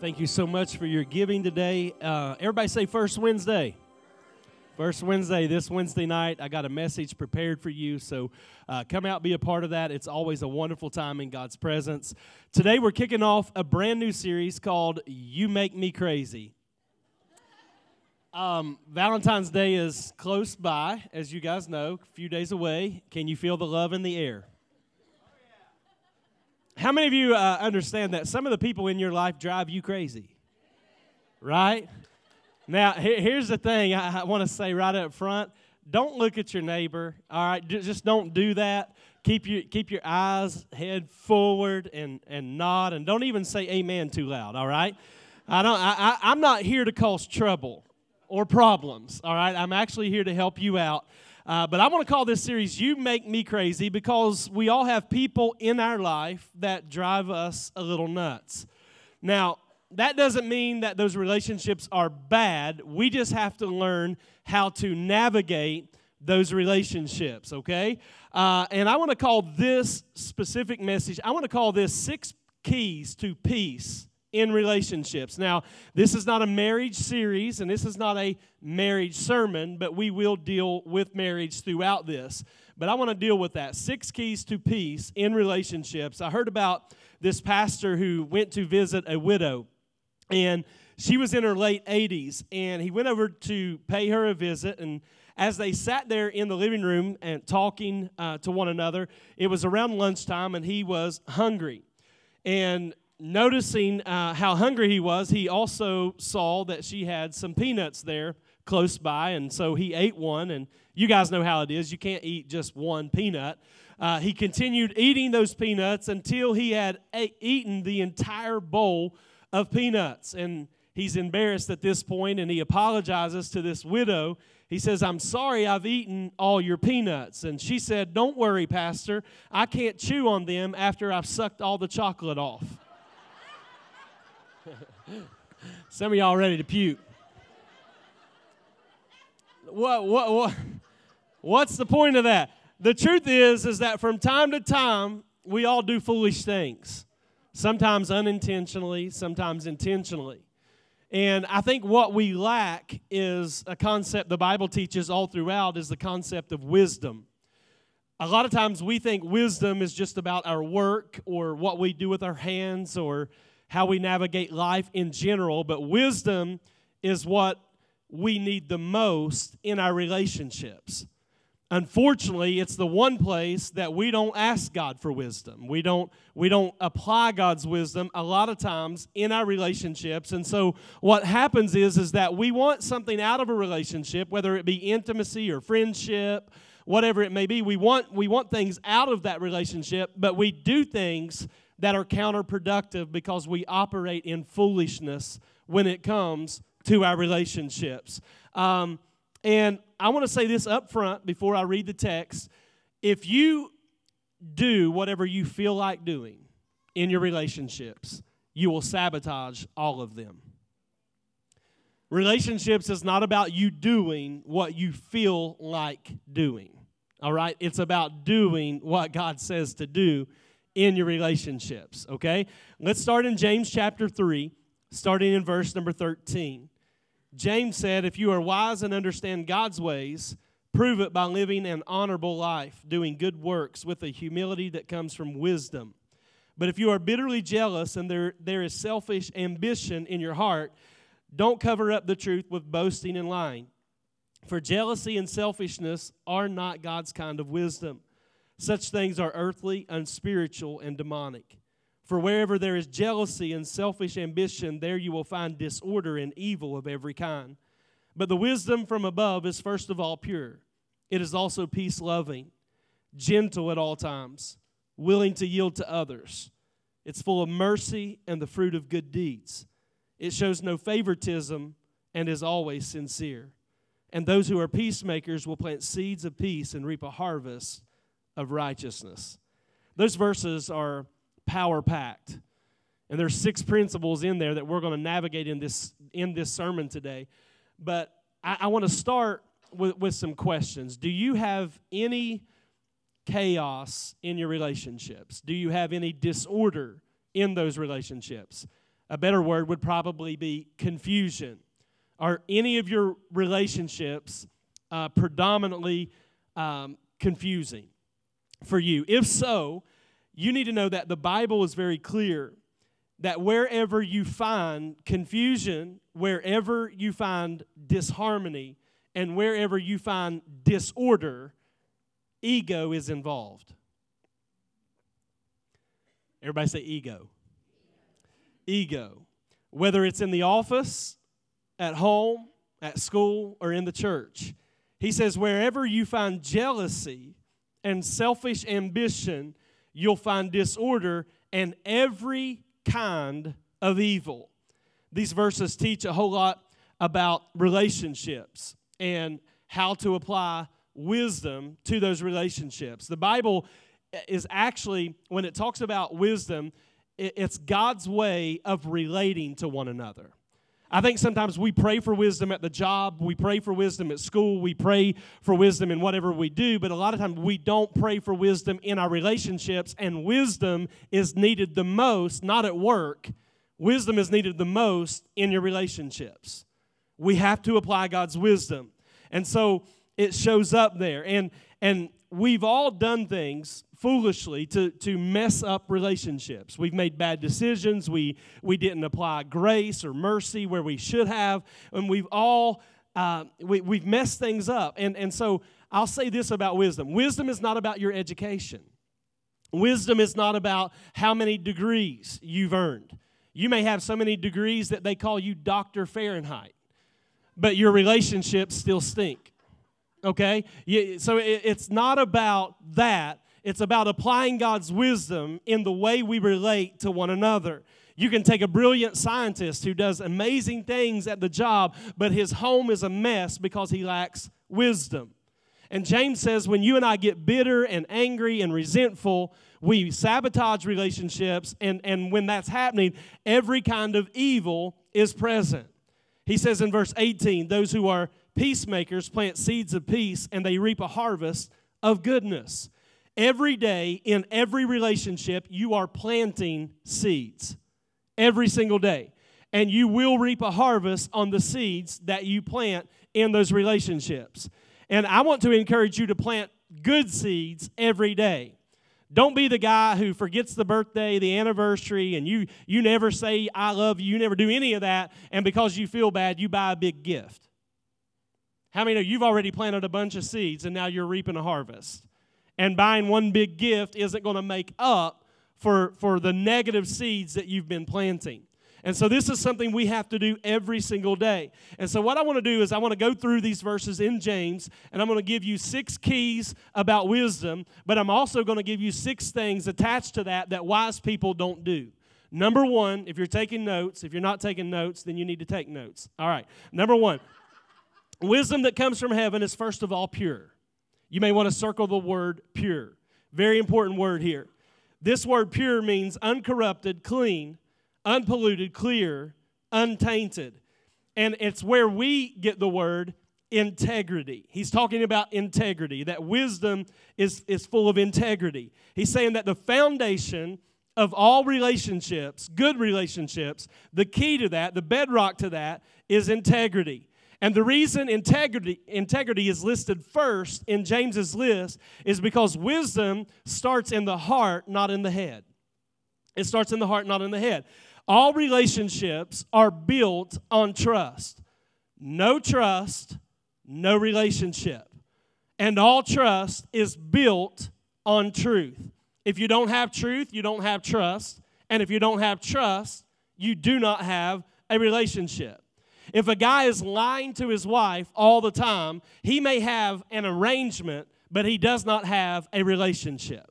Thank you so much for your giving today. Uh, everybody say First Wednesday. First Wednesday, this Wednesday night, I got a message prepared for you. So uh, come out, be a part of that. It's always a wonderful time in God's presence. Today, we're kicking off a brand new series called You Make Me Crazy. Um, Valentine's Day is close by, as you guys know, a few days away. Can you feel the love in the air? How many of you uh, understand that some of the people in your life drive you crazy? Right? Now, here's the thing I, want to say right up front. Don't look at your neighbor, all right? Just don't do that. Keep your, keep your eyes head forward and, and nod, and don't even say amen too loud, all right? I don't, I, I, I'm not here to cause trouble or problems, all right? I'm actually here to help you out. Uh, but I want to call this series You Make Me Crazy because we all have people in our life that drive us a little nuts. Now, that doesn't mean that those relationships are bad. We just have to learn how to navigate those relationships, okay? Uh, and I want to call this specific message, I want to call this Six Keys to Peace in relationships. Now, this is not a marriage series and this is not a marriage sermon, but we will deal with marriage throughout this. But I want to deal with that. Six keys to peace in relationships. I heard about this pastor who went to visit a widow and she was in her late 80s and he went over to pay her a visit and as they sat there in the living room and talking uh, to one another it was around lunchtime and he was hungry and noticing uh, how hungry he was, he also saw that she had some peanuts there close by, and so he ate one. And you guys know how it is you can't eat just one peanut. Uh, he continued eating those peanuts until he had a- eaten the entire bowl of peanuts. And he's embarrassed at this point, and he apologizes to this widow. He says, I'm sorry I've eaten all your peanuts. And she said, Don't worry, Pastor. I can't chew on them after I've sucked all the chocolate off. Some of y'all ready to puke. What, what, what, what's the point of that? The truth is, is that from time to time, we all do foolish things. Sometimes unintentionally, sometimes intentionally. And I think what we lack is a concept the Bible teaches all throughout is the concept of wisdom. A lot of times we think wisdom is just about our work or what we do with our hands or how we navigate life in general, but wisdom is what we need the most in our relationships. Unfortunately, it's the one place that we don't ask God for wisdom. We don't we don't apply God's wisdom a lot of times in our relationships. And so what happens is is that we want something out of a relationship, whether it be intimacy or friendship, whatever it may be. We want we want things out of that relationship, but we do things that are counterproductive because we operate in foolishness when it comes to our relationships. Um, and I want to say this up front before I read the text. If you do whatever you feel like doing in your relationships, you will sabotage all of them. Relationships is not about you doing what you feel like doing. All right? It's about doing what God says to do in your relationships, okay? Let's start in James chapter 3, starting in verse number 13. James said, If you are wise and understand God's ways, prove it by living an honorable life, doing good works with a humility that comes from wisdom. But if you are bitterly jealous and there, there is selfish ambition in your heart, don't cover up the truth with boasting and lying. For jealousy and selfishness are not God's kind of wisdom. Such things are earthly, unspiritual, and demonic. For wherever there is jealousy and selfish ambition, there you will find disorder and evil of every kind. But the wisdom from above is first of all pure. It is also peace loving, gentle at all times, willing to yield to others. It's full of mercy and the fruit of good deeds. It shows no favoritism and is always sincere. And those who are peacemakers will plant seeds of peace and reap a harvest of righteousness. Those verses are power packed. And there's six principles in there that we're going to navigate in this in this sermon today. But I, I want to start with, with some questions. Do you have any chaos in your relationships? Do you have any disorder in those relationships? a better word would probably be confusion. Are any of your relationships uh, predominantly um, confusing for you? If so, you need to know that the Bible is very clear that wherever you find confusion, wherever you find disharmony, and wherever you find disorder, ego is involved. Everybody say ego. Ego. Whether it's in the office, at home, at school, or in the church. He says, wherever you find jealousy and selfish ambition, you'll find disorder and every kind of evil. These verses teach a whole lot about relationships and how to apply wisdom to those relationships. The Bible is actually, when it talks about wisdom, it's God's way of relating to one another. I think sometimes we pray for wisdom at the job, we pray for wisdom at school, we pray for wisdom in whatever we do, but a lot of times we don't pray for wisdom in our relationships, and wisdom is needed the most, not at work. Wisdom is needed the most in your relationships. We have to apply God's wisdom. And so it shows up there. And and we've all done things foolishly to, to mess up relationships. We've made bad decisions. We, we didn't apply grace or mercy where we should have. And we've all, uh, we, we've messed things up. And, and so I'll say this about wisdom wisdom is not about your education, wisdom is not about how many degrees you've earned. You may have so many degrees that they call you Dr. Fahrenheit, but your relationships still stink. Okay? So it's not about that. It's about applying God's wisdom in the way we relate to one another. You can take a brilliant scientist who does amazing things at the job, but his home is a mess because he lacks wisdom. And James says when you and I get bitter and angry and resentful, we sabotage relationships, and, and when that's happening, every kind of evil is present. He says in verse 18, those who are peacemakers plant seeds of peace and they reap a harvest of goodness. Every day, in every relationship, you are planting seeds. Every single day. And you will reap a harvest on the seeds that you plant in those relationships. And I want to encourage you to plant good seeds every day. Don't be the guy who forgets the birthday, the anniversary, and you you never say I love you, you never do any of that, and because you feel bad, you buy a big gift. How many know you've already planted a bunch of seeds and now you're reaping a harvest? And buying one big gift isn't going to make up for, for the negative seeds that you've been planting. And so, this is something we have to do every single day. And so, what I want to do is, I want to go through these verses in James, and I'm going to give you six keys about wisdom, but I'm also going to give you six things attached to that that wise people don't do. Number one, if you're taking notes, if you're not taking notes, then you need to take notes. All right. Number one, wisdom that comes from heaven is first of all pure. You may want to circle the word pure. Very important word here. This word pure means uncorrupted, clean, unpolluted, clear, untainted. And it's where we get the word integrity. He's talking about integrity, that wisdom is, is full of integrity. He's saying that the foundation of all relationships, good relationships, the key to that, the bedrock to that, is integrity. And the reason integrity, integrity is listed first in James's list is because wisdom starts in the heart, not in the head. It starts in the heart, not in the head. All relationships are built on trust. No trust, no relationship. And all trust is built on truth. If you don't have truth, you don't have trust. And if you don't have trust, you do not have a relationship. If a guy is lying to his wife all the time, he may have an arrangement, but he does not have a relationship.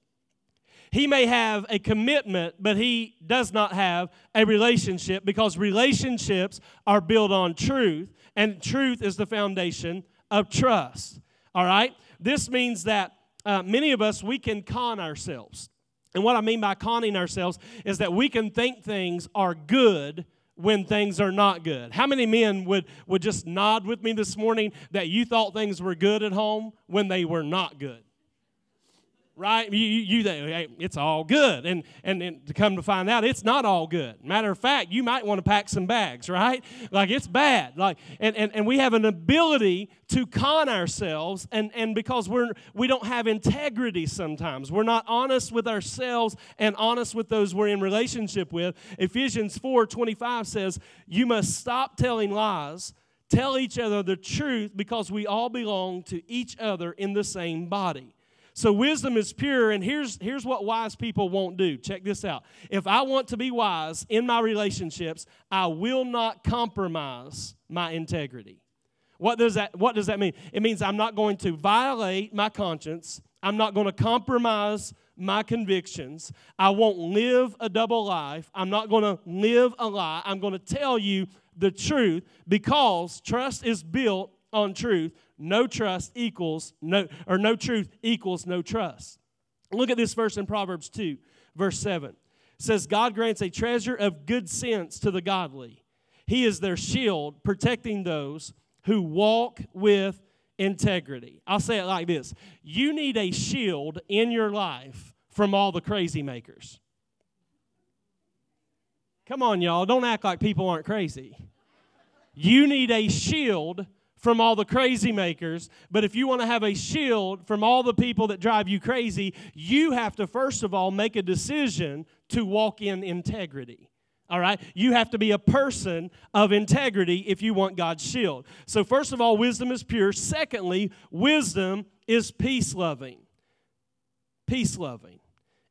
He may have a commitment, but he does not have a relationship because relationships are built on truth, and truth is the foundation of trust. All right? This means that uh, many of us, we can con ourselves. And what I mean by conning ourselves is that we can think things are good when things are not good. How many men would, would just nod with me this morning that you thought things were good at home when they were not good? Right? You, you, think hey, it's all good, and, and and to come to find out, it's not all good. Matter of fact, you might want to pack some bags, right? Like it's bad. Like and, and, and we have an ability to con ourselves, and and because we're we don't have integrity sometimes, we're not honest with ourselves and honest with those we're in relationship with. Ephesians four twenty five says, "You must stop telling lies." Tell each other the truth because we all belong to each other in the same body. So wisdom is pure, and here's, here's what wise people won't do. Check this out. If I want to be wise in my relationships, I will not compromise my integrity. What does that, what does that mean? It means I'm not going to violate my conscience. I'm not going to compromise my convictions. I won't live a double life. I'm not going to live a lie. I'm going to tell you the truth because trust is built on truth no trust equals no or no truth equals no trust. Look at this verse in Proverbs 2, verse 7. It says God grants a treasure of good sense to the godly. He is their shield protecting those who walk with integrity. I'll say it like this. You need a shield in your life from all the crazy makers. Come on, y'all. Don't act like people aren't crazy. You need a shield from all the crazy makers. But if you want to have a shield from all the people that drive you crazy, you have to first of all make a decision to walk in integrity. All right? You have to be a person of integrity if you want God's shield. So, first of all, wisdom is pure. Secondly, wisdom is peace loving. Peace loving.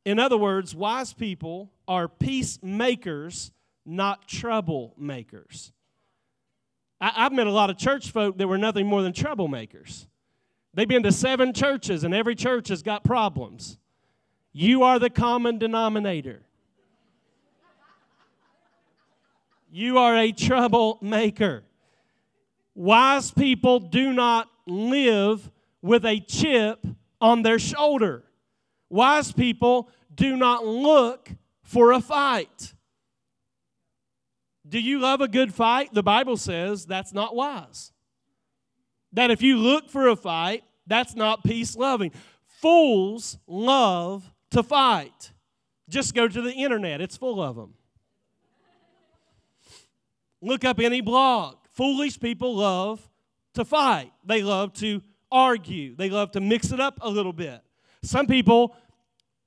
In other words, wise people are peacemakers, not troublemakers. I, have met a lot of church folk that were nothing more than troublemakers. They've been to seven churches, and every church has got problems. You are the common denominator. You are a troublemaker. Wise people do not live with a chip on their shoulder. Wise people do not look for a fight. Do you love a good fight? The Bible says that's not wise. That if you look for a fight, that's not peace loving. Fools love to fight. Just go to the internet, it's full of them. Look up any blog. Foolish people love to fight, they love to argue, they love to mix it up a little bit. Some people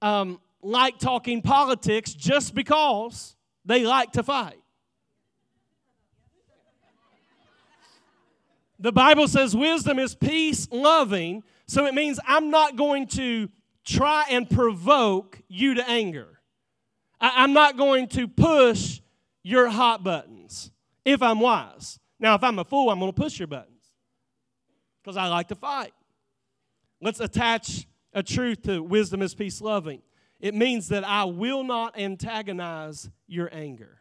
um, like talking politics just because they like to fight. The Bible says wisdom is peace loving, so it means I'm not going to try and provoke you to anger. I, am not going to push your hot buttons if I'm wise. Now, if I'm a fool, I'm going to push your buttons because I like to fight. Let's attach a truth to wisdom is peace loving. It means that I will not antagonize your anger.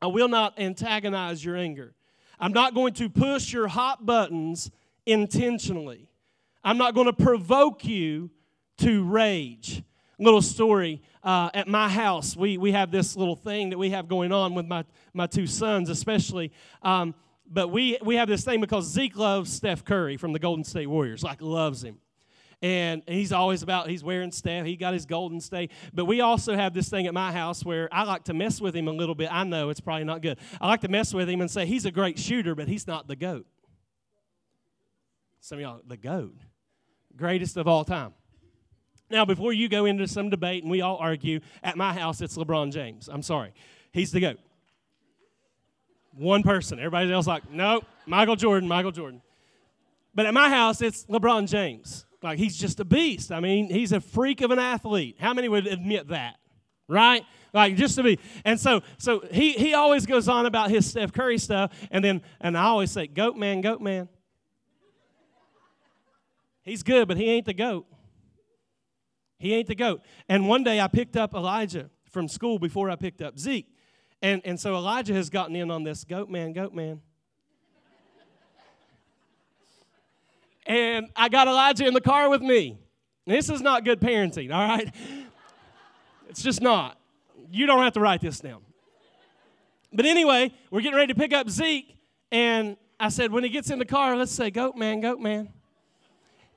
I will not antagonize your anger. I'm not going to push your hot buttons intentionally. I'm not going to provoke you to rage. Little story uh, at my house, we, we have this little thing that we have going on with my, my two sons, especially. Um, but we, we have this thing because Zeke loves Steph Curry from the Golden State Warriors, like loves him and he's always about he's wearing stuff. He got his golden state. But we also have this thing at my house where i like to mess with him a little bit. I know it's probably not good. I like to mess with him and say he's a great shooter but he's not the goat. Some of y'all the goat. Greatest of all time. Now before you go into some debate and we all argue at my house it's lebron james. I'm sorry. He's the goat. One person. Everybody else like nope michael jordan michael jordan. But at my house it's lebron james like he's just a beast. I mean, he's a freak of an athlete. How many would admit that? Right? Like just to be. And so so he he always goes on about his Steph Curry stuff and then and I always say goat man, goat man. He's good, but he ain't the goat. He ain't the goat. And one day I picked up Elijah from school before I picked up Zeke. And, and so Elijah has gotten in on this goat man, goat man. And I got Elijah in the car with me. This is not good parenting, all right? It's just not. You don't have to write this down. But anyway, we're getting ready to pick up Zeke, and I said, when he gets in the car, let's say, Goat man, goat man.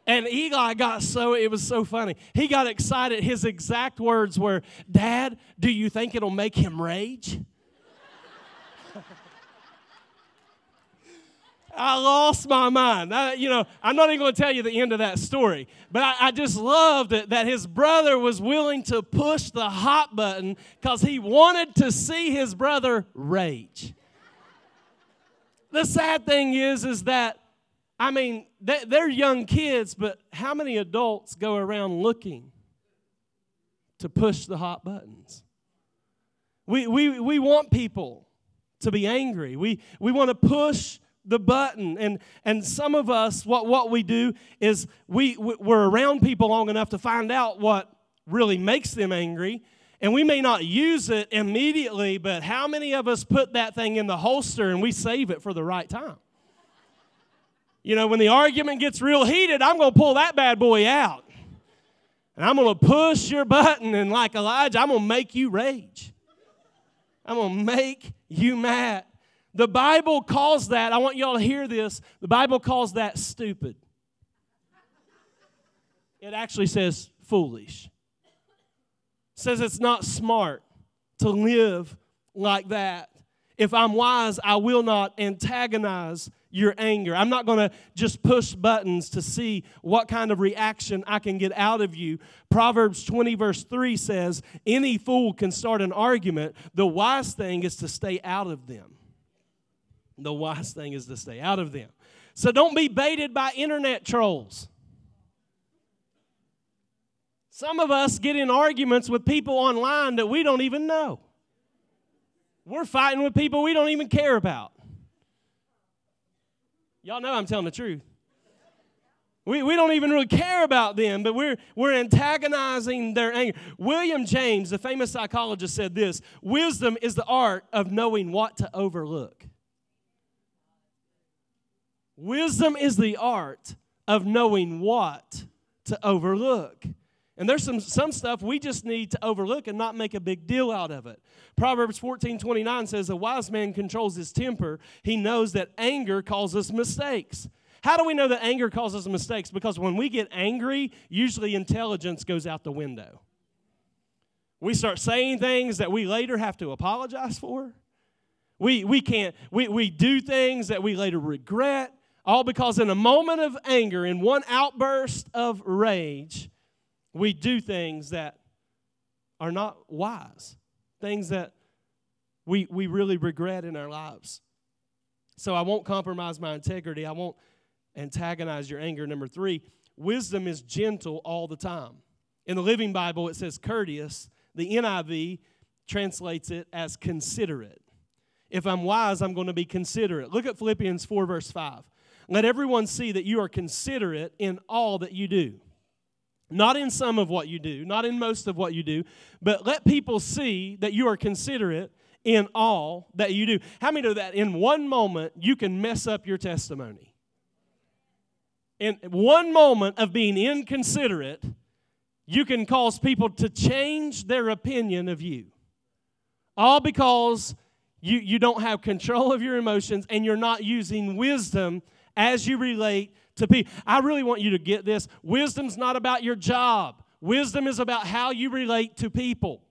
And Eli got so, it was so funny. He got excited. His exact words were, Dad, do you think it'll make him rage? I lost my mind. I, you know, I'm not even going to tell you the end of that story, but I, I just loved it that his brother was willing to push the hot button because he wanted to see his brother rage. the sad thing is, is that, I mean, they, they're young kids, but how many adults go around looking to push the hot buttons? We, we, we want people to be angry. We, we want to push the button. And, and some of us, what, what we do is we, we're around people long enough to find out what really makes them angry. And we may not use it immediately, but how many of us put that thing in the holster and we save it for the right time? You know, when the argument gets real heated, I'm going to pull that bad boy out. And I'm going to push your button, and like Elijah, I'm going to make you rage. I'm going to make you mad. The Bible calls that, I want y'all to hear this, the Bible calls that stupid. It actually says foolish. It says it's not smart to live like that. If I'm wise, I will not antagonize your anger. I'm not going to just push buttons to see what kind of reaction I can get out of you. Proverbs 20, verse 3 says, Any fool can start an argument. The wise thing is to stay out of them the wise thing is to stay out of them. So don't be baited by internet trolls. Some of us get in arguments with people online that we don't even know. We're fighting with people we don't even care about. Y'all know I'm telling the truth. We, we don't even really care about them, but we're, we're antagonizing their anger. William James, the famous psychologist, said this Wisdom is the art of knowing what to overlook. Wisdom is the art of knowing what to overlook. And there's some, some stuff we just need to overlook and not make a big deal out of it. Proverbs 14 29 says, A wise man controls his temper. He knows that anger causes mistakes. How do we know that anger causes mistakes? Because when we get angry, usually intelligence goes out the window. We start saying things that we later have to apologize for. We, we can't, we, we do things that we later regret. All because in a moment of anger, in one outburst of rage, we do things that are not wise, things that we, we really regret in our lives. So I won't compromise my integrity. I won't antagonize your anger. Number three, wisdom is gentle all the time. In the Living Bible, it says courteous. The NIV translates it as considerate. If I'm wise, I'm going to be considerate. Look at Philippians 4, verse 5. Let everyone see that you are considerate in all that you do. Not in some of what you do, not in most of what you do, but let people see that you are considerate in all that you do. How many know that in one moment you can mess up your testimony? In one moment of being inconsiderate, you can cause people to change their opinion of you. All because you, you don't have control of your emotions and you're not using wisdom as you relate to people. I really want you to get this. Wisdom's not about your job, wisdom is about how you relate to people.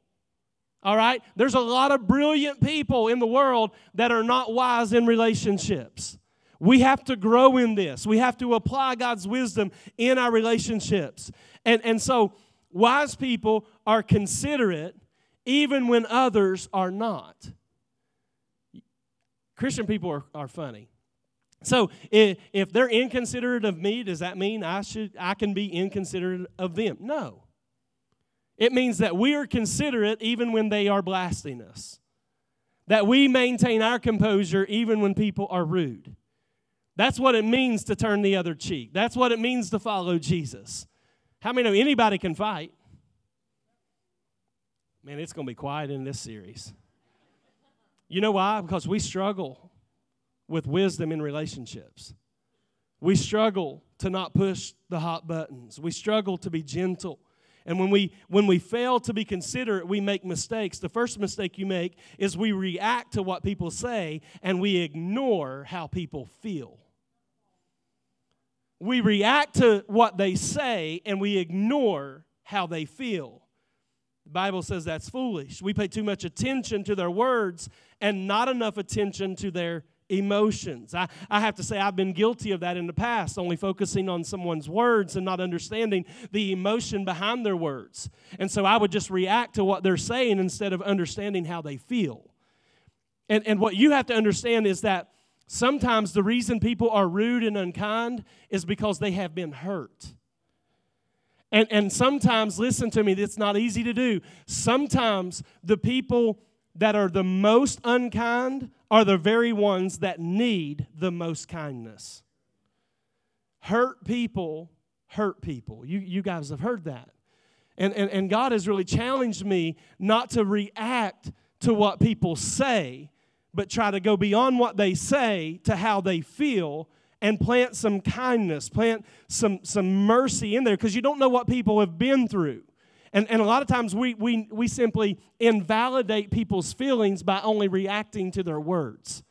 All right? There's a lot of brilliant people in the world that are not wise in relationships. We have to grow in this. We have to apply God's wisdom in our relationships. And, and so, wise people are considerate even when others are not. Christian people are, are funny. So if, if they're inconsiderate of me, does that mean I should I can be inconsiderate of them? No. It means that we are considerate even when they are blasting us. That we maintain our composure even when people are rude. That's what it means to turn the other cheek. That's what it means to follow Jesus. How many know anybody can fight? Man, it's going to be quiet in this series. You know why? Because we struggle with wisdom in relationships. We struggle to not push the hot buttons. We struggle to be gentle. And when we when we fail to be considerate, we make mistakes. The first mistake you make is we react to what people say and we ignore how people feel. we react to what they say and we ignore how they feel. The Bible says that's foolish. We pay too much attention to their words and not enough attention to their emotions. I, I have to say, I've been guilty of that in the past, only focusing on someone's words and not understanding the emotion behind their words. And so I would just react to what they're saying instead of understanding how they feel. And, and what you have to understand is that sometimes the reason people are rude and unkind is because they have been hurt. And, and sometimes, listen to me, it's not easy to do. Sometimes the people that are the most unkind are the very ones that need the most kindness. Hurt people hurt people. You, you guys have heard that. And, and, and God has really challenged me not to react to what people say, but try to go beyond what they say to how they feel and plant some kindness, plant some, some mercy in there because you don't know what people have been through. And, and a lot of times we, we, we simply invalidate people's feelings by only reacting to their words.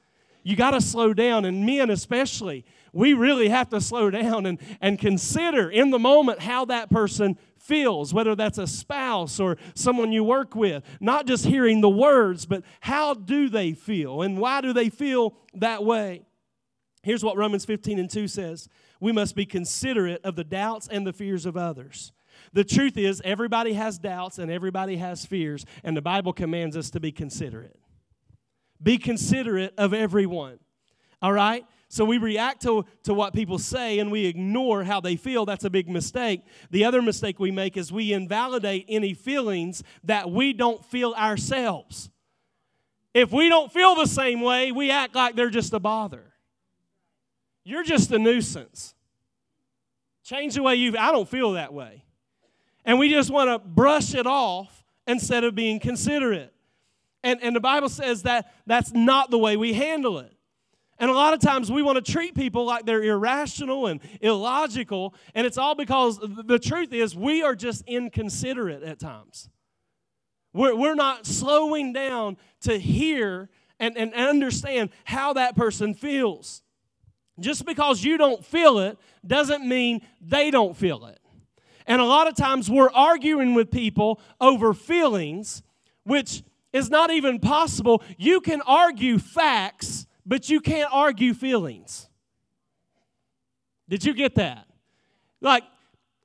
You got to slow down, and men especially, we really have to slow down and, and consider in the moment how that person feels, whether that's a spouse or someone you work with. Not just hearing the words, but how do they feel and why do they feel that way? Here's what Romans 15 and 2 says We must be considerate of the doubts and the fears of others. The truth is, everybody has doubts and everybody has fears, and the Bible commands us to be considerate. Be considerate of everyone. All right? So we react to, to what people say and we ignore how they feel. That's a big mistake. The other mistake we make is we invalidate any feelings that we don't feel ourselves. If we don't feel the same way, we act like they're just a bother. You're just a nuisance. Change the way you I don't feel that way. And we just want to brush it off instead of being considerate. And, and the Bible says that that's not the way we handle it. And a lot of times we want to treat people like they're irrational and illogical, and it's all because the truth is we are just inconsiderate at times. We're, we're not slowing down to hear and, and understand how that person feels. Just because you don't feel it doesn't mean they don't feel it. And a lot of times we're arguing with people over feelings, which is not even possible. You can argue facts, but you can't argue feelings. Did you get that? Like,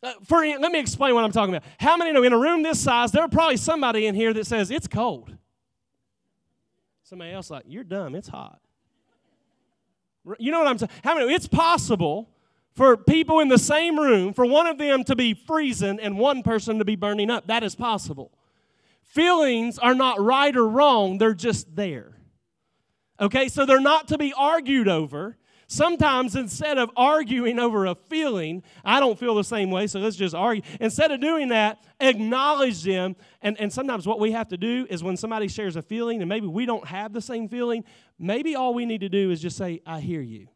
uh, for let me explain what I'm talking about. How many know in a room this size, there are probably somebody in here that says it's cold. Somebody else like you're dumb. It's hot. You know what I'm saying? How many? It's possible for people in the same room, for one of them to be freezing and one person to be burning up. That is possible. Feelings are not right or wrong, they're just there. Okay, so they're not to be argued over. Sometimes instead of arguing over a feeling, I don't feel the same way, so let's just argue. Instead of doing that, acknowledge them. And, and sometimes what we have to do is when somebody shares a feeling and maybe we don't have the same feeling, maybe all we need to do is just say, I hear you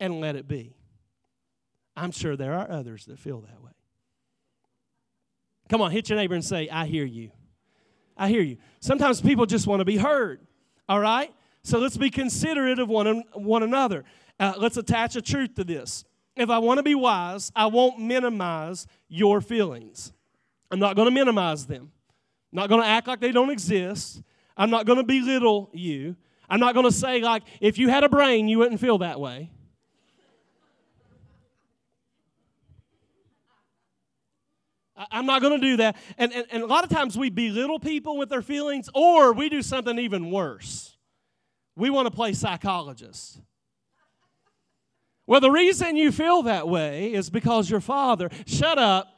and let it be. I'm sure there are others that feel that way. Come on, hit your neighbor and say, I hear you. I hear you. Sometimes people just want to be heard, all right? So let's be considerate of one, one another. Uh, let's attach a truth to this. If I want to be wise, I won't minimize your feelings. I'm not going to minimize them. I'm not going to act like they don't exist. I'm not going to belittle you. I'm not going to say, like, if you had a brain, you wouldn't feel that way. I'm not going to do that. And, and, and a lot of times we belittle people with their feelings, or we do something even worse. We want to play psychologist. Well, the reason you feel that way is because your father, shut up.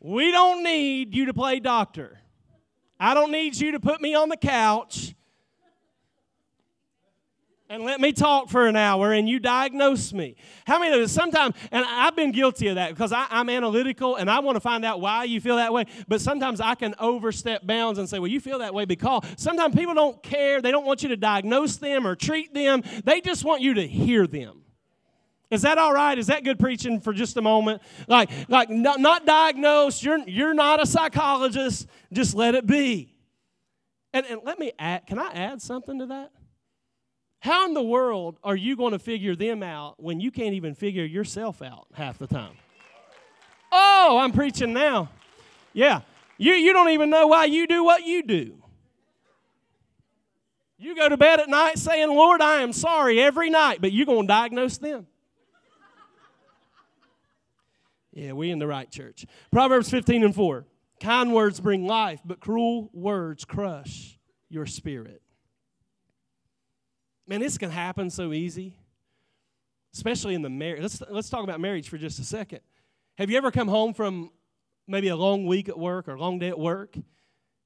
we don't need you to play doctor. I don't need you to put me on the couch and let me talk for an hour and you diagnose me. How many of us sometimes, and I've been guilty of that because I, am analytical and I want to find out why you feel that way, but sometimes I can overstep bounds and say, well, you feel that way because sometimes people don't care. They don't want you to diagnose them or treat them, they just want you to hear them. Is that all right? Is that good preaching for just a moment? Like, like not, not diagnosed, you're, you're not a psychologist, just let it be. And, and let me add, can I add something to that? How in the world are you going to figure them out when you can't even figure yourself out half the time? Oh, I'm preaching now. Yeah. You, you don't even know why you do what you do. You go to bed at night saying, Lord, I am sorry every night, but you're going to diagnose them. Yeah, we in the right church. Proverbs 15 and 4. Kind words bring life, but cruel words crush your spirit. Man, this can happen so easy, especially in the marriage. Let's, let's talk about marriage for just a second. Have you ever come home from maybe a long week at work or a long day at work,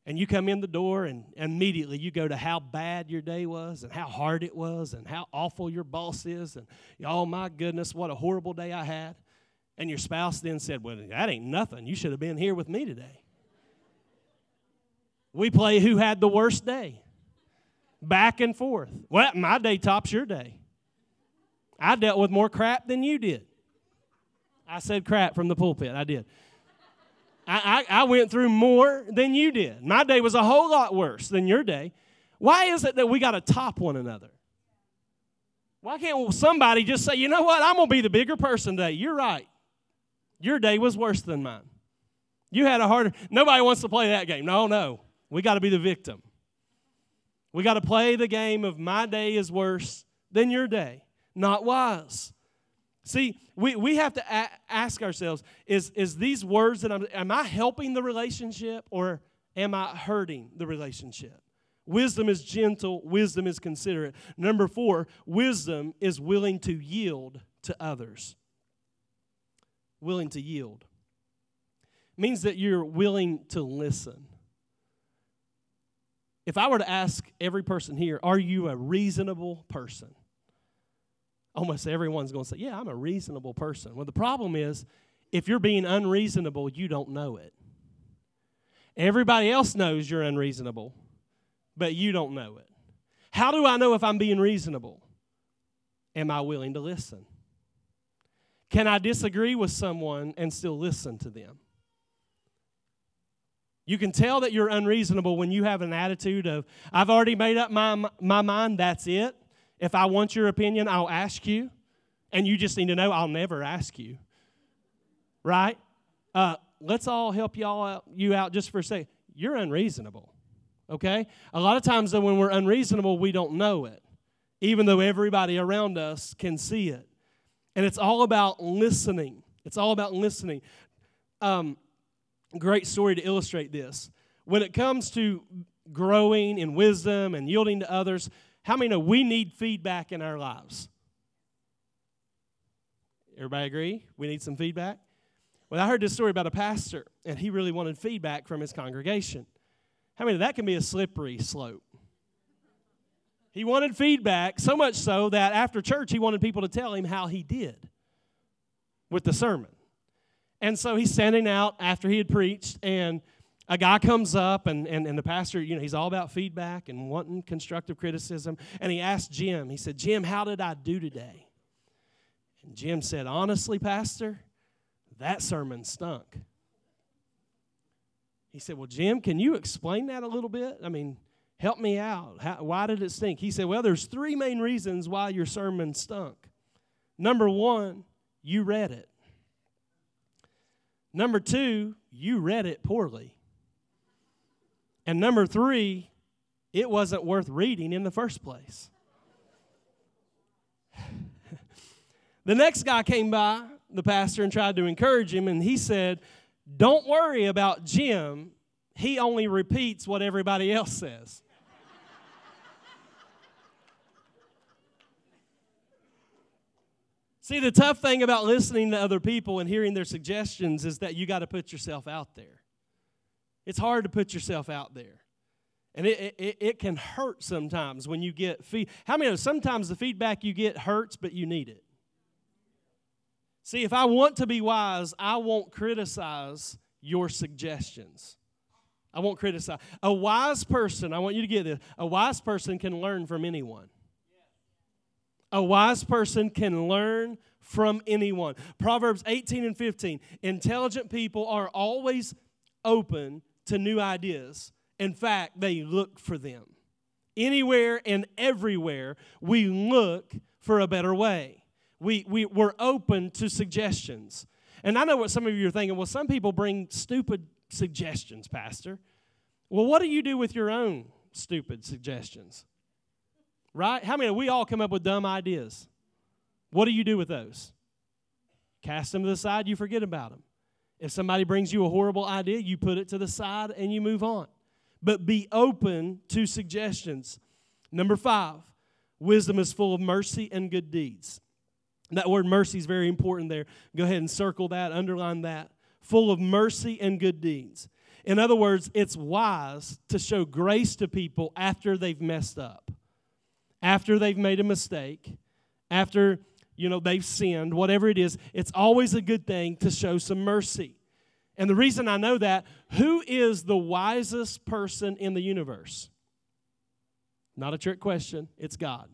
and you come in the door and immediately you go to how bad your day was and how hard it was and how awful your boss is and oh my goodness, what a horrible day I had. And your spouse then said, Well, that ain't nothing. You should have been here with me today. We play who had the worst day. Back and forth. Well, my day tops your day. I dealt with more crap than you did. I said crap from the pulpit. I did. I, I, I went through more than you did. My day was a whole lot worse than your day. Why is it that we got to top one another? Why can't somebody just say, you know what, I'm going to be the bigger person today? You're right. Your day was worse than mine. You had a harder. Nobody wants to play that game. No, no. We got to be the victim. We got to play the game of my day is worse than your day. Not wise. See, we, we have to a- ask ourselves is, is these words that I'm, am I helping the relationship or am I hurting the relationship? Wisdom is gentle, wisdom is considerate. Number four, wisdom is willing to yield to others willing to yield. means that you're willing to listen. If I were to ask every person here, are you a reasonable person? Almost everyone's going to say, yeah, I'm a reasonable person. Well, the problem is, if you're being unreasonable, you don't know it. Everybody else knows you're unreasonable, but you don't know it. How do I know if I'm being reasonable? Am I willing to listen? Can I disagree with someone and still listen to them? You can tell that you're unreasonable when you have an attitude of, I've already made up my, my mind, that's it. If I want your opinion, I'll ask you. And you just need to know I'll never ask you. Right? Uh, let's all help y'all out, you out just for a second. You're unreasonable. Okay? A lot of times, though, when we're unreasonable, we don't know it, even though everybody around us can see it. And it's all about listening. It's all about listening. Um, great story to illustrate this. When it comes to growing in wisdom and yielding to others, how many know we need feedback in our lives? Everybody agree? We need some feedback? Well, I heard this story about a pastor, and he really wanted feedback from his congregation. How many that can be a slippery slope? He wanted feedback, so much so that after church, he wanted people to tell him how he did with the sermon. And so he's standing out after he had preached, and a guy comes up, and, and, and the pastor, you know, he's all about feedback and wanting constructive criticism. And he asked Jim, he said, Jim, how did I do today? And Jim said, Honestly, Pastor, that sermon stunk. He said, Well, Jim, can you explain that a little bit? I mean, Help me out. How, why did it stink? He said, Well, there's three main reasons why your sermon stunk. Number one, you read it. Number two, you read it poorly. And number three, it wasn't worth reading in the first place. the next guy came by, the pastor, and tried to encourage him, and he said, Don't worry about Jim. He only repeats what everybody else says. See, the tough thing about listening to other people and hearing their suggestions is that you got to put yourself out there. It's hard to put yourself out there. And it, it, it can hurt sometimes when you get feed. How many know sometimes the feedback you get hurts, but you need it? See, if I want to be wise, I won't criticize your suggestions. I won't criticize. A wise person, I want you to get this, a wise person can learn from anyone. A wise person can learn from anyone. Proverbs 18 and 15. Intelligent people are always open to new ideas. In fact, they look for them. Anywhere and everywhere, we look for a better way. We, we, we're open to suggestions. And I know what some of you are thinking. Well, some people bring stupid suggestions, Pastor. Well, what do you do with your own stupid suggestions? Right? How many? Of we all come up with dumb ideas. What do you do with those? Cast them to the side, you forget about them. If somebody brings you a horrible idea, you put it to the side and you move on. But be open to suggestions. Number five, wisdom is full of mercy and good deeds. That word mercy is very important there. Go ahead and circle that, underline that. Full of mercy and good deeds. In other words, it's wise to show grace to people after they've messed up, after they've made a mistake, after you know they've sinned, whatever it is. It's always a good thing to show some mercy. And the reason I know that, who is the wisest person in the universe? Not a trick question, it's God.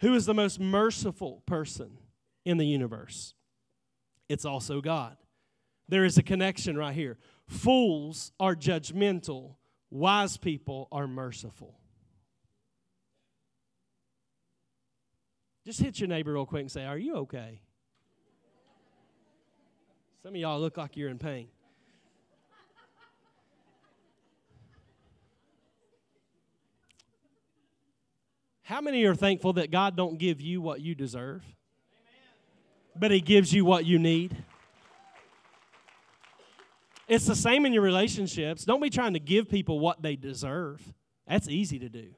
Who is the most merciful person in the universe? It's also God. There is a connection right here. Fools are judgmental, wise people are merciful. Just hit your neighbor real quick and say, Are you okay? Some of y'all look like you're in pain. How many are thankful that God don't give you what you deserve? But he gives you what you need. It's the same in your relationships. Don't be trying to give people what they deserve. That's easy to do.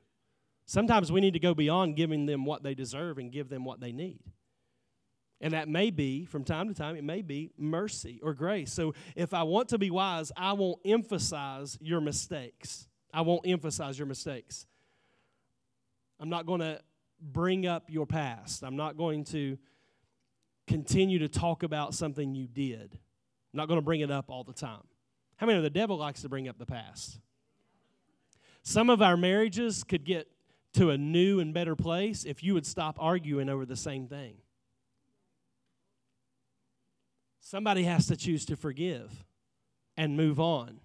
Sometimes we need to go beyond giving them what they deserve and give them what they need. And that may be, from time to time, it may be mercy or grace. So if I want to be wise, I won't emphasize your mistakes. I won't emphasize your mistakes. I'm not going to bring up your past. I'm not going to continue to talk about something you did. I'm not going to bring it up all the time. How many of the devil likes to bring up the past? Some of our marriages could get to a new and better place if you would stop arguing over the same thing. Somebody has to choose to forgive and move on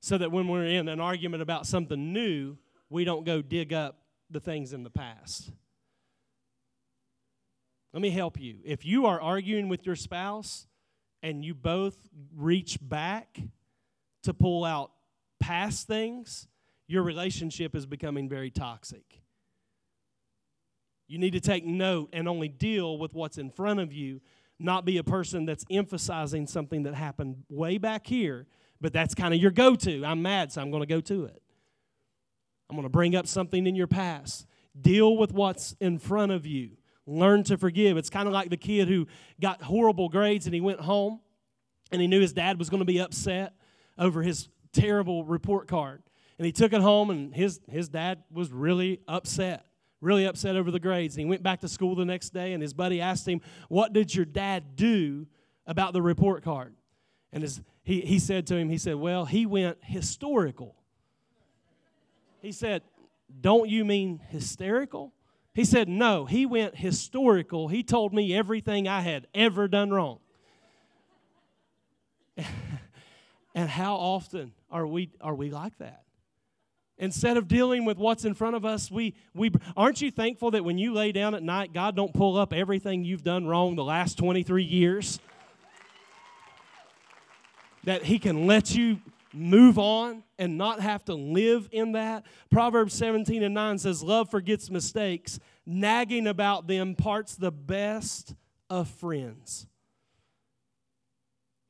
so that when we're in an argument about something new, we don't go dig up the things in the past. Let me help you. If you are arguing with your spouse and you both reach back to pull out past things, your relationship is becoming very toxic. You need to take note and only deal with what's in front of you, not be a person that's emphasizing something that happened way back here, but that's kind of your go to. I'm mad, so I'm going to go to it. I'm going to bring up something in your past. Deal with what's in front of you. Learn to forgive. It's kind of like the kid who got horrible grades and he went home and he knew his dad was going to be upset over his terrible report card. And he took it home, and his, his dad was really upset, really upset over the grades. And he went back to school the next day, and his buddy asked him, What did your dad do about the report card? And his, he, he said to him, He said, Well, he went historical. He said, Don't you mean hysterical? He said, No, he went historical. He told me everything I had ever done wrong. and how often are we, are we like that? Instead of dealing with what's in front of us, we, we aren't you thankful that when you lay down at night, God don't pull up everything you've done wrong the last 23 years? that He can let you move on and not have to live in that. Proverbs 17 and 9 says, Love forgets mistakes, nagging about them parts the best of friends.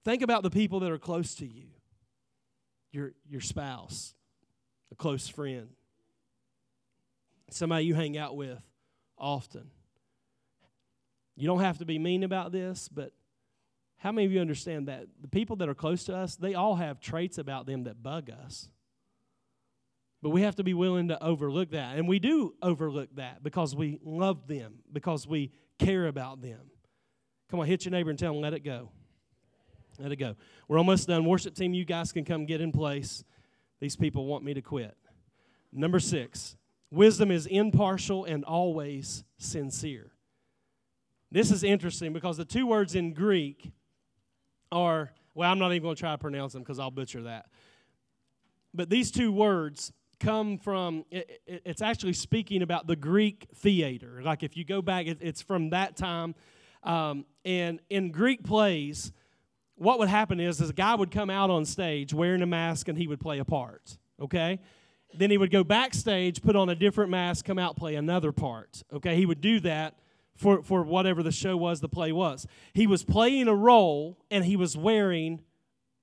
Think about the people that are close to you your, your spouse, a close friend, somebody you hang out with often. You don't have to be mean about this, but how many of you understand that the people that are close to us, they all have traits about them that bug us? But we have to be willing to overlook that. And we do overlook that because we love them, because we care about them. Come on, hit your neighbor and tell them, let it go. Let it go. We're almost done. Worship team, you guys can come get in place. These people want me to quit. Number six, wisdom is impartial and always sincere. This is interesting because the two words in Greek are, well, I'm not even going to try to pronounce them because I'll butcher that. But these two words come from, it, it, it's actually speaking about the Greek theater. Like if you go back, it, it's from that time. Um, and in Greek plays, what would happen is, is a guy would come out on stage wearing a mask and he would play a part, okay? Then he would go backstage, put on a different mask, come out, play another part, okay? He would do that for, for whatever the show was, the play was. He was playing a role and he was wearing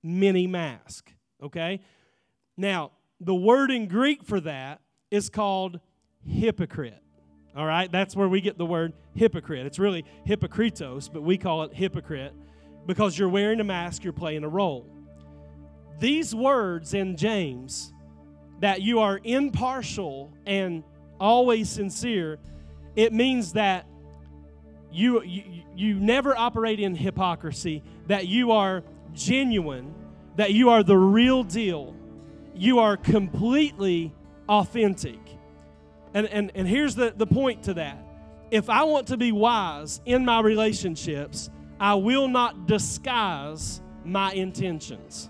many masks, okay? Now, the word in Greek for that is called hypocrite. All right, that's where we get the word hypocrite. It's really hypocritos, but we call it hypocrite because you're wearing a mask, you're playing a role. These words in James, that you are impartial and always sincere, it means that you, you, you never operate in hypocrisy, that you are genuine, that you are the real deal, you are completely authentic. And, and, and here's the, the point to that. If I want to be wise in my relationships, I will not disguise my intentions.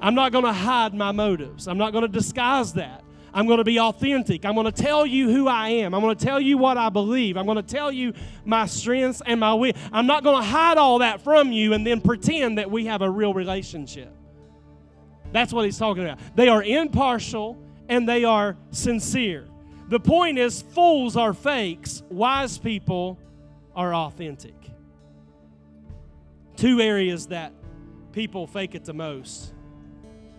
I'm not going to hide my motives. I'm not going to disguise that. I'm going to be authentic. I'm going to tell you who I am. I'm going to tell you what I believe. I'm going to tell you my strengths and my weaknesses. I'm not going to hide all that from you and then pretend that we have a real relationship. That's what he's talking about. They are impartial and they are sincere. The point is, fools are fakes, wise people are authentic. Two areas that people fake it the most.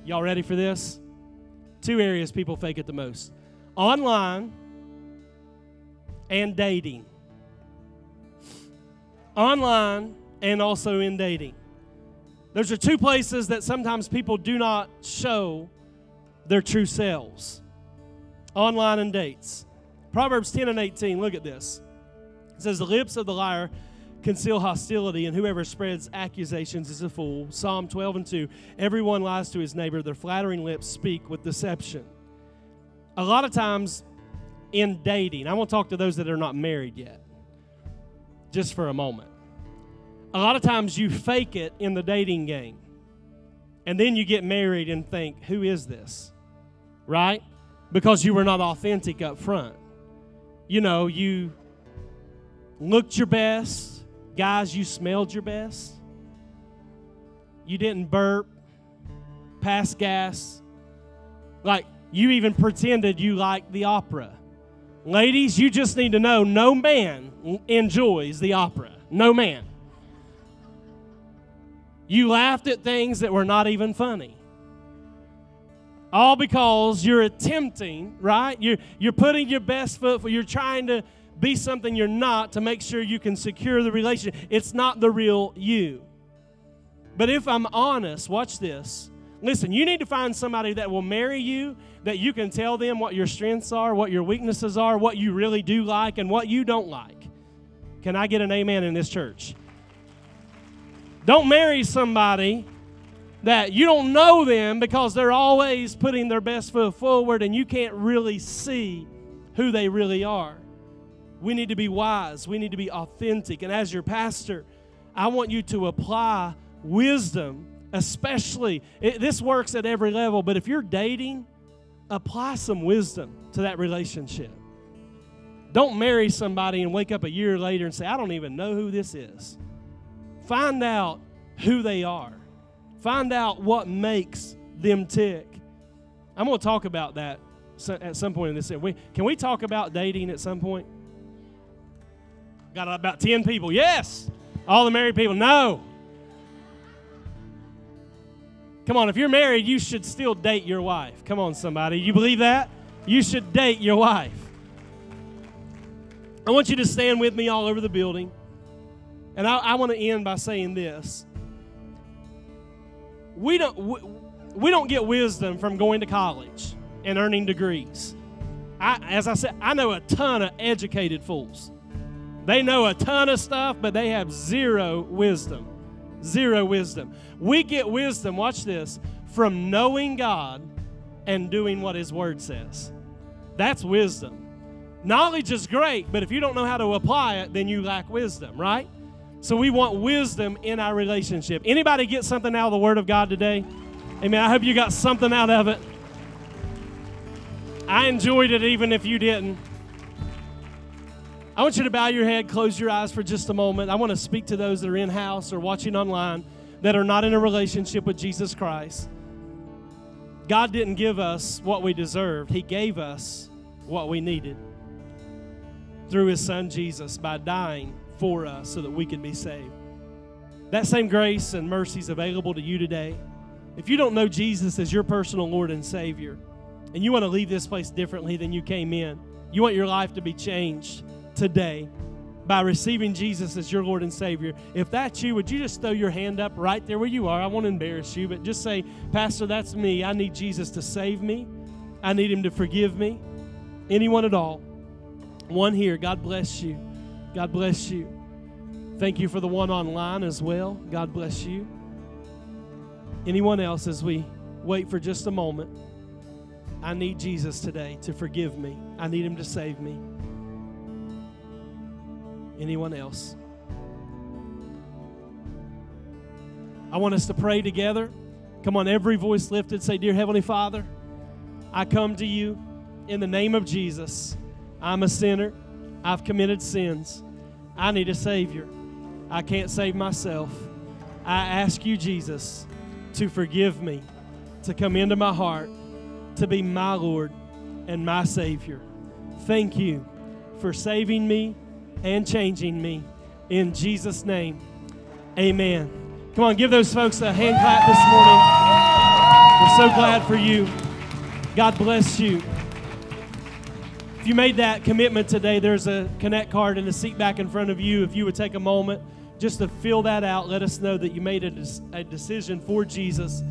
Y'all ready for this? Two areas people fake it the most online and dating. Online and also in dating. Those are two places that sometimes people do not show their true selves online and dates. Proverbs 10 and 18, look at this. It says, The lips of the liar conceal hostility, and whoever spreads accusations is a fool. Psalm 12 and 2 Everyone lies to his neighbor, their flattering lips speak with deception. A lot of times in dating, I want to talk to those that are not married yet, just for a moment. A lot of times you fake it in the dating game, and then you get married and think, Who is this? Right? Because you were not authentic up front. You know, you looked your best, Guys, you smelled your best. You didn't burp, pass gas. Like, you even pretended you liked the opera. Ladies, you just need to know no man enjoys the opera. No man. You laughed at things that were not even funny. All because you're attempting, right? You're, you're putting your best foot, you're trying to be something you're not to make sure you can secure the relationship. It's not the real you. But if I'm honest, watch this. Listen, you need to find somebody that will marry you, that you can tell them what your strengths are, what your weaknesses are, what you really do like, and what you don't like. Can I get an amen in this church? Don't marry somebody that you don't know them because they're always putting their best foot forward and you can't really see who they really are. We need to be wise. We need to be authentic. And as your pastor, I want you to apply wisdom, especially. It, this works at every level, but if you're dating, apply some wisdom to that relationship. Don't marry somebody and wake up a year later and say, I don't even know who this is. Find out who they are, find out what makes them tick. I'm going to talk about that at some point in this. Can we talk about dating at some point? Got about 10 people. Yes. All the married people. No. Come on, if you're married, you should still date your wife. Come on, somebody. You believe that? You should date your wife. I want you to stand with me all over the building. And I, I want to end by saying this. We don't, we, we don't get wisdom from going to college and earning degrees. I, as I said, I know a ton of educated fools. They know a ton of stuff, but they have zero wisdom. Zero wisdom. We get wisdom, watch this, from knowing God and doing what His Word says. That's wisdom. Knowledge is great, but if you don't know how to apply it, then you lack wisdom, right? So we want wisdom in our relationship. Anybody get something out of the Word of God today? Amen. I hope you got something out of it. I enjoyed it even if you didn't. I want you to bow your head, close your eyes for just a moment. I want to speak to those that are in house or watching online that are not in a relationship with Jesus Christ. God didn't give us what we deserved, He gave us what we needed through His Son Jesus by dying for us so that we could be saved. That same grace and mercy is available to you today. If you don't know Jesus as your personal Lord and Savior, and you want to leave this place differently than you came in, you want your life to be changed today by receiving Jesus as your Lord and Savior. If that's you, would you just throw your hand up right there where you are? I won't embarrass you, but just say, Pastor, that's me. I need Jesus to save me. I need Him to forgive me. Anyone at all. One here. God bless you. God bless you. Thank you for the one online as well. God bless you. Anyone else as we wait for just a moment? I need Jesus today to forgive me. I need Him to save me. Anyone else? I want us to pray together. Come on, every voice lifted. Say, Dear Heavenly Father, I come to you in the name of Jesus. I'm a sinner. I've committed sins. I need a Savior. I can't save myself. I ask you, Jesus, to forgive me, to come into my heart, to be my Lord and my Savior. Thank you for saving me and changing me. In Jesus' name, amen. Come on, give those folks a hand clap this morning. We're so glad for you. God bless you. If you made that commitment today, there's a connect card in the seat back in front of you. If you would take a moment just to fill that out, let us know that you made a, a decision for Jesus.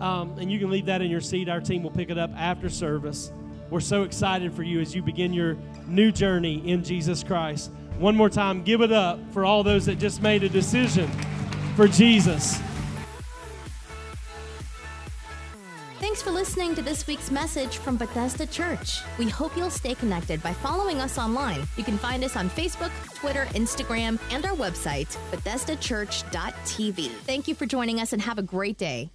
Um, and you can leave that in your seat. Our team will pick it up after service. We're so excited for you as you begin your new journey in Jesus Christ. One more time, give it up for all those that just made a decision for Jesus. Thanks for listening to this week's message from Bethesda Church. We hope you'll stay connected by following us online. You can find us on Facebook, Twitter, Instagram, and our website, BethesdaChurch.tv. Thank you for joining us and have a great day.